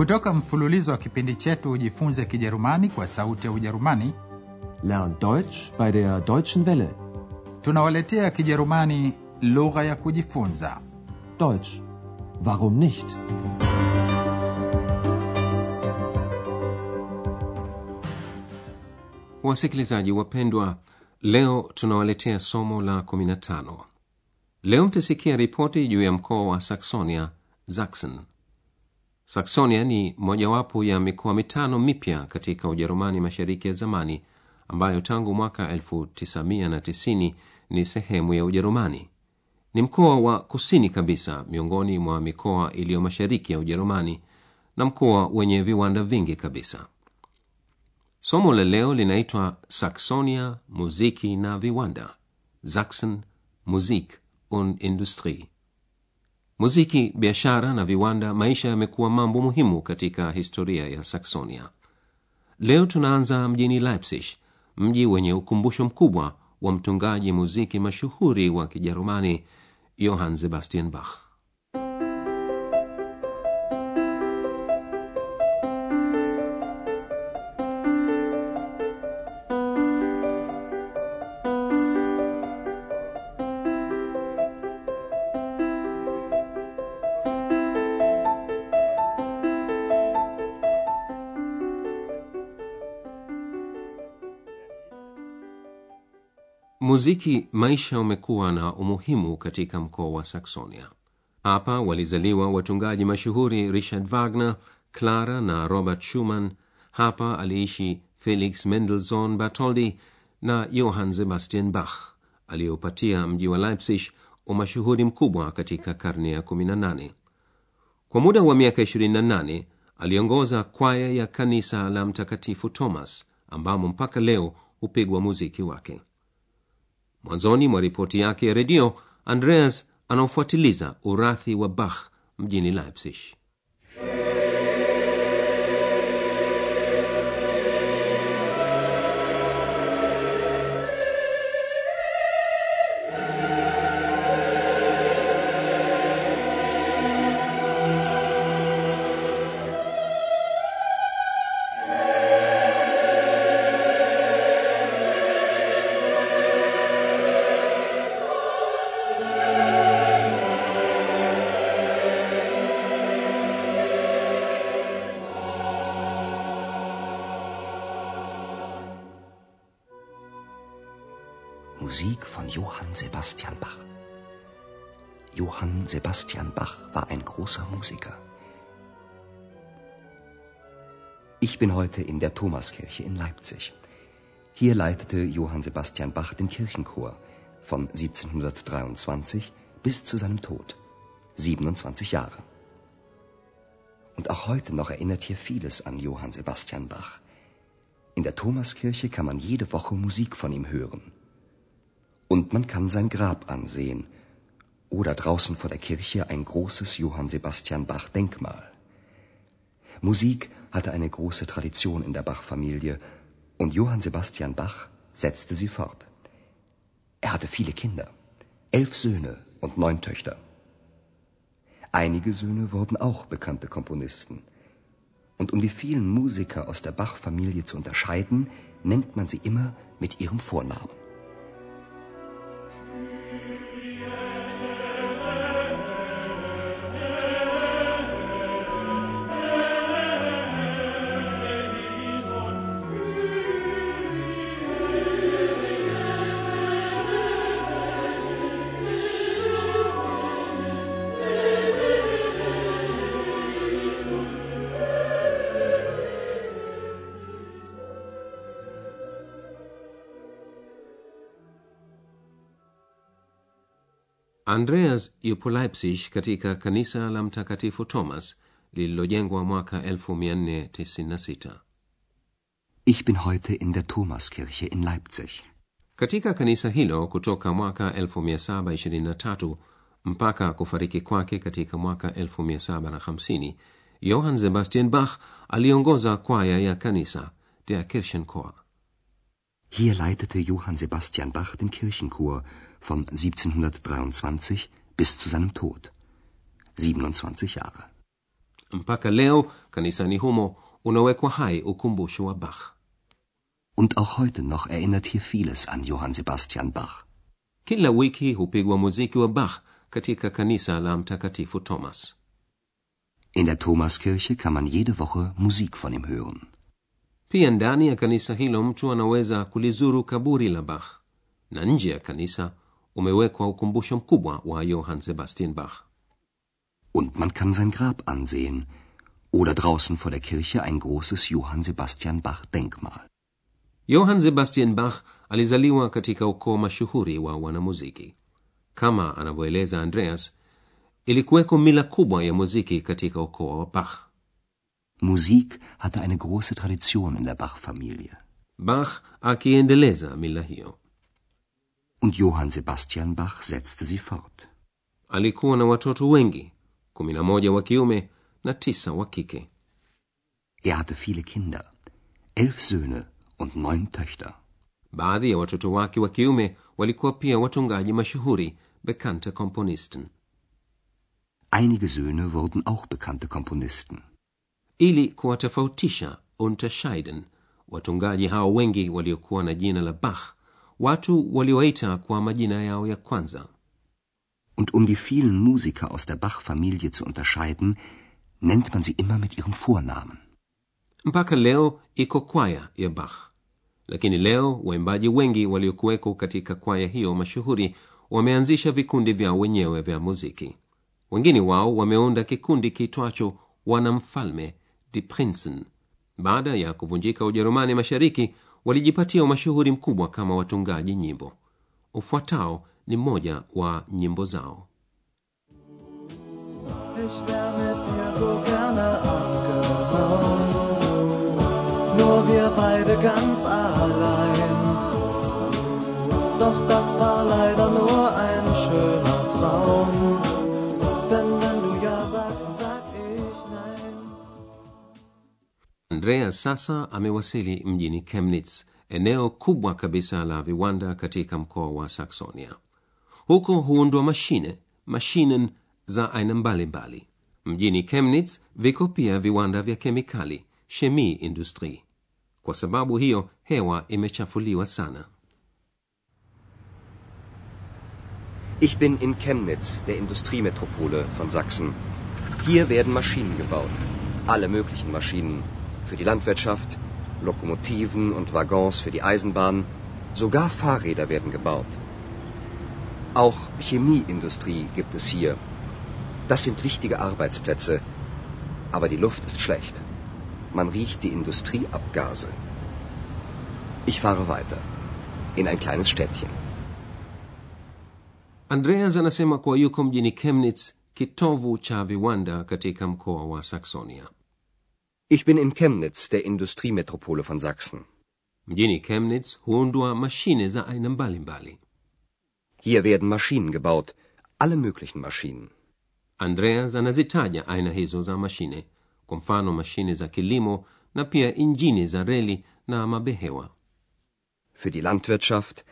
Kutoka mfululizo wa kipindi chetu Ujifunze Kijerumani kwa Sauti ya Ujerumani, Lern Deutsch bei der Deutschen Welle. tunawaletea Kijerumani lugha ya kujifunza. Deutsch. Warum nicht? Wasikilizaji wapendwa, leo tunawaletea somo la 15. Leo mtasikia ripoti juu ya mkoa wa saksonia Sachsen. Saxonia ni mojawapo ya mikoa mitano mipya katika Ujerumani mashariki ya zamani ambayo tangu mwaka 1990 ni sehemu ya Ujerumani. Ni mkoa wa kusini kabisa miongoni mwa mikoa iliyo mashariki ya Ujerumani na mkoa wenye viwanda vingi kabisa. Somo la leo linaitwa Saksonia, muziki na viwanda. Sachsen, Musik und Industrie. Muziki, biashara na viwanda, maisha yamekuwa mambo muhimu katika historia ya Saksonia. Leo tunaanza mjini Leipzig, mji wenye ukumbusho mkubwa wa mtungaji muziki mashuhuri wa Kijerumani Johann Sebastian Bach. Muziki maisha umekuwa na umuhimu katika mkoa wa Saksonia. Hapa walizaliwa watungaji mashuhuri Richard Wagner, Clara na Robert Schumann. Hapa aliishi Felix Mendelssohn Bartholdy na Johann Sebastian Bach aliyopatia mji wa Leipzig umashuhuri mkubwa katika karne ya 18. Kwa muda wa miaka 28 aliongoza kwaya ya kanisa la Mtakatifu Thomas ambamo mpaka leo hupigwa muziki wake. Mwanzoni mwa ripoti yake ya redio, Andreas anaofuatiliza urathi wa Bach mjini Leipzig. Musik von Johann Sebastian Bach. Johann Sebastian Bach war ein großer Musiker. Ich bin heute in der Thomaskirche in Leipzig. Hier leitete Johann Sebastian Bach den Kirchenchor von 1723 bis zu seinem Tod. 27 Jahre. Und auch heute noch erinnert hier vieles an Johann Sebastian Bach. In der Thomaskirche kann man jede Woche Musik von ihm hören. Und man kann sein Grab ansehen oder draußen vor der Kirche ein großes Johann Sebastian Bach Denkmal. Musik hatte eine große Tradition in der Bach-Familie und Johann Sebastian Bach setzte sie fort. Er hatte viele Kinder, elf Söhne und neun Töchter. Einige Söhne wurden auch bekannte Komponisten. Und um die vielen Musiker aus der Bach-Familie zu unterscheiden, nennt man sie immer mit ihrem Vornamen. Andreas yupo Leipzig katika kanisa la Mtakatifu Thomas lililojengwa mwaka 1496. Ich bin heute in der Thomaskirche in Leipzig. Katika kanisa hilo kutoka mwaka 1723 mpaka kufariki kwake katika mwaka 1750, Johann Sebastian Bach aliongoza kwaya ya kanisa der Kirchenchor. Hier leitete Johann Sebastian Bach den Kirchenchor von 1723 bis zu seinem Tod. 27 Jahre. mpaka leo kanisani humo unawekwa hai ukumbusho wa bach Und auch heute noch erinnert hier vieles an Johann Sebastian Bach. kila wiki hupigwa muziki wa bach katika kanisa la mtakatifu thomas In der Thomaskirche kann man jede Woche Musik von ihm hören. Pia ndani ya kanisa hilo mtu anaweza kulizuru kaburi la bach na nje ya kanisa umewekwa ukumbusho mkubwa wa johann sebastian bach Und man kann sein Grab ansehen. Oder draußen vor der Kirche ein großes Johann Sebastian Bach Denkmal. johann sebastian bach alizaliwa katika ukoo mashuhuri wa wanamuziki kama anavyoeleza andreas ilikuweko mila kubwa ya muziki katika ukoo wa bach Musik hatte eine große Tradition in der Bach-Familie. bach akiendeleza mila hiyo Und Johann Sebastian Bach setzte sie fort. alikuwa na watoto wengi kumi na moja wa kiume na tisa wa kike Er hatte viele Kinder. Elf Söhne und neun Töchter. baadhi ya watoto wake wa kiume walikuwa pia watungaji mashuhuri bekannte komponisten Einige Söhne wurden auch bekannte Komponisten. Ili kuwatofautisha unterscheiden watungaji hao wengi waliokuwa na jina la bach watu waliwaita kwa majina yao ya kwanza. Und um die vielen Musiker aus der Bach-Familie zu unterscheiden, nennt man sie immer mit ihrem Vornamen. mpaka leo iko kwaya ya bach. Lakini leo waimbaji wengi waliokuweko katika kwaya hiyo mashuhuri wameanzisha vikundi vyao wenyewe vya muziki. Wengine wao wameunda kikundi kiitwacho wanamfalme die prinzen baada ya kuvunjika ujerumani mashariki walijipatia umashuhuri mkubwa kama watungaji nyimbo. Ufuatao ni mmoja wa nyimbo zao. Ich andreas sasa amewasili mjini chemnitz eneo kubwa kabisa la viwanda katika mkoa wa saxonia huko huundwa mashine mashinen za aina mbalimbali mjini chemnitz viko pia viwanda vya kemikali chemie industrie kwa sababu hiyo hewa imechafuliwa sana Ich bin in Chemnitz, der Industriemetropole von Sachsen. Hier werden Maschinen gebaut. Alle möglichen Maschinen. Für die Landwirtschaft, Lokomotiven und Waggons für die Eisenbahn. Sogar Fahrräder werden gebaut. Auch Chemieindustrie gibt es hier. Das sind wichtige Arbeitsplätze. Aber die Luft ist schlecht. Man riecht die Industrieabgase. Ich fahre weiter. In ein kleines Städtchen. andreas anasema kuwa yuko mjini chemnitz kitovu cha viwanda katika mkoa wa saxonia Ich bin in Chemnitz, der Industriemetropole von Sachsen. mjini chemnitz huundwa mashine za aina mbalimbali Hier werden Maschinen gebaut, alle möglichen Maschinen. andreas anazitaja aina hizo za mashine kwa mfano mashine za kilimo na pia injini za reli na mabehewa Für die Landwirtschaft,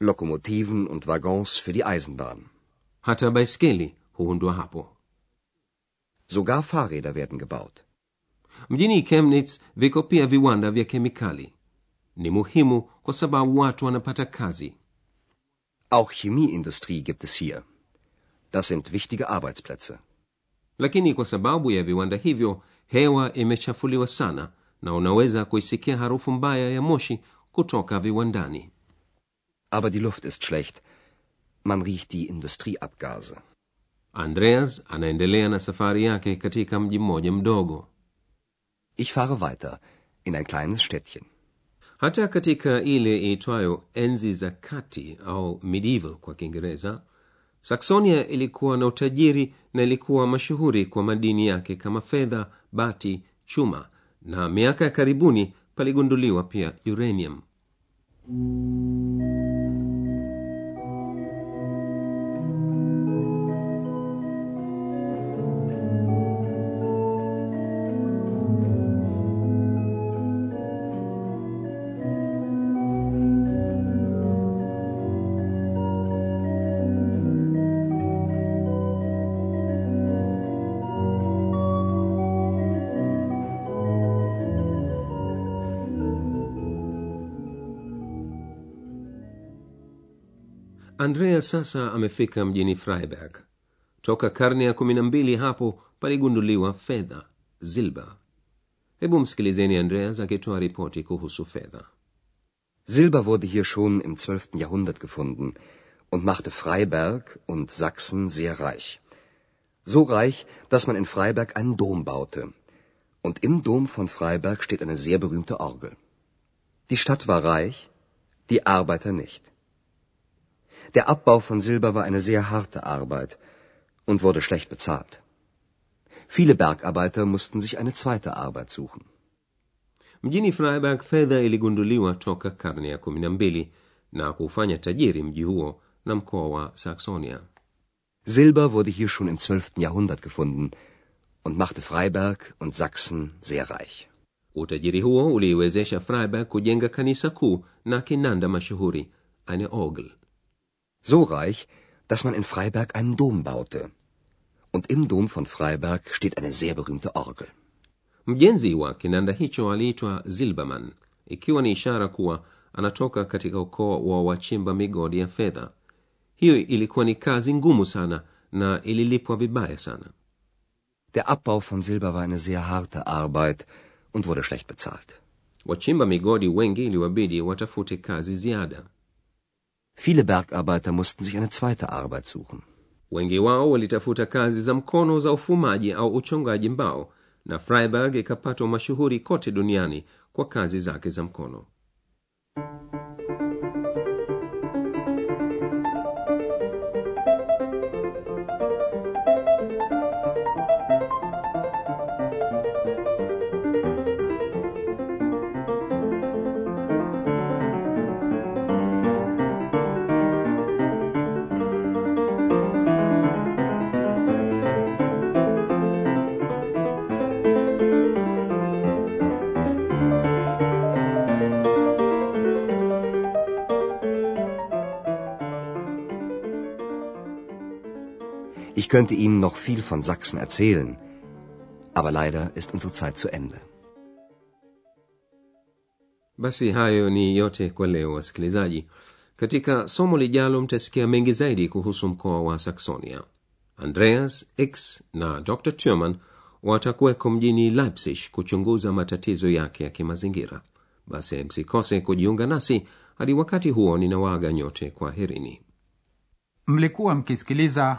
Lokomotiven und Waggons für die Eisenbahn. hata baiskeli huundwa hapo Sogar Fahrräder werden gebaut. Mjini chemnitz viko pia viwanda vya kemikali ni muhimu kwa sababu watu wanapata kazi Auch Chemieindustrie gibt es hier. Das sind wichtige Arbeitsplätze. lakini kwa sababu ya viwanda hivyo hewa imechafuliwa sana na unaweza kuisikia harufu mbaya ya moshi kutoka viwandani Aber die Luft ist schlecht. Man riecht die Industrieabgase. andreas anaendelea na safari yake katika mji mmoja mdogo Ich fahre weiter in ein kleines Städtchen. hata katika ile iitwayo enzi za kati au medieval kwa kiingereza saksonia ilikuwa na utajiri na ilikuwa mashuhuri kwa madini yake kama fedha bati chuma na miaka ya karibuni paligunduliwa pia uranium andreas sasa amefika mjini freiberg toka karne ya kumi na mbili hapo paligunduliwa fedha zilba hebu msikilizeni andreas akitoa ripoti kuhusu fedha Silber wurde hier schon im 12. Jahrhundert gefunden und machte Freiberg und Sachsen sehr reich. So reich, dass man in Freiberg einen Dom baute. Und im Dom von Freiberg steht eine sehr berühmte Orgel. Die Stadt war reich, die Arbeiter nicht. Der Abbau von Silber war eine sehr harte Arbeit und wurde schlecht bezahlt. Viele Bergarbeiter mussten sich eine zweite Arbeit suchen. mjini freiberg fedha iligunduliwa toka karne ya kumi na mbili na kufanya tajiri mji huo na mkoa wa saxonia Silber wurde hier schon im 12. Jahrhundert gefunden und machte Freiberg und Sachsen sehr reich. utajiri huo uliiwezesha freiberg kujenga kanisa kuu na kinanda mashuhuri eine orgel So reich, dass man in Freiberg einen Dom baute. Und im Dom von Freiberg steht eine sehr berühmte Orgel. mjenzi wa kinanda hicho aliitwa zilberman ikiwa ni ishara kuwa anatoka katika ukoo wa wachimba migodi ya fedha hiyo ilikuwa ni kazi ngumu sana na ililipwa vibaya sana Der Abbau von Silber war eine sehr harte Arbeit und wurde schlecht bezahlt. wachimba migodi wengi iliwabidi watafute kazi ziada Viele Bergarbeiter mussten sich eine zweite Arbeit suchen. wengi wao walitafuta kazi za mkono za ufumaji au uchongaji mbao na freiberg ikapata mashuhuri kote duniani kwa kazi zake za mkono Ich könnte Ihnen noch viel von Sachsen erzählen, aber leider ist unsere Zeit zu Ende. basi hayo ni yote kwa leo wasikilizaji. Katika somo lijalo mtasikia mengi zaidi kuhusu mkoa wa saxonia andreas x na dr turman watakuweko mjini leipzig kuchunguza matatizo yake ya kimazingira. Basi msikose kujiunga nasi hadi wakati huo ninawaaga nyote kwa herini. Mlikuwa mkisikiliza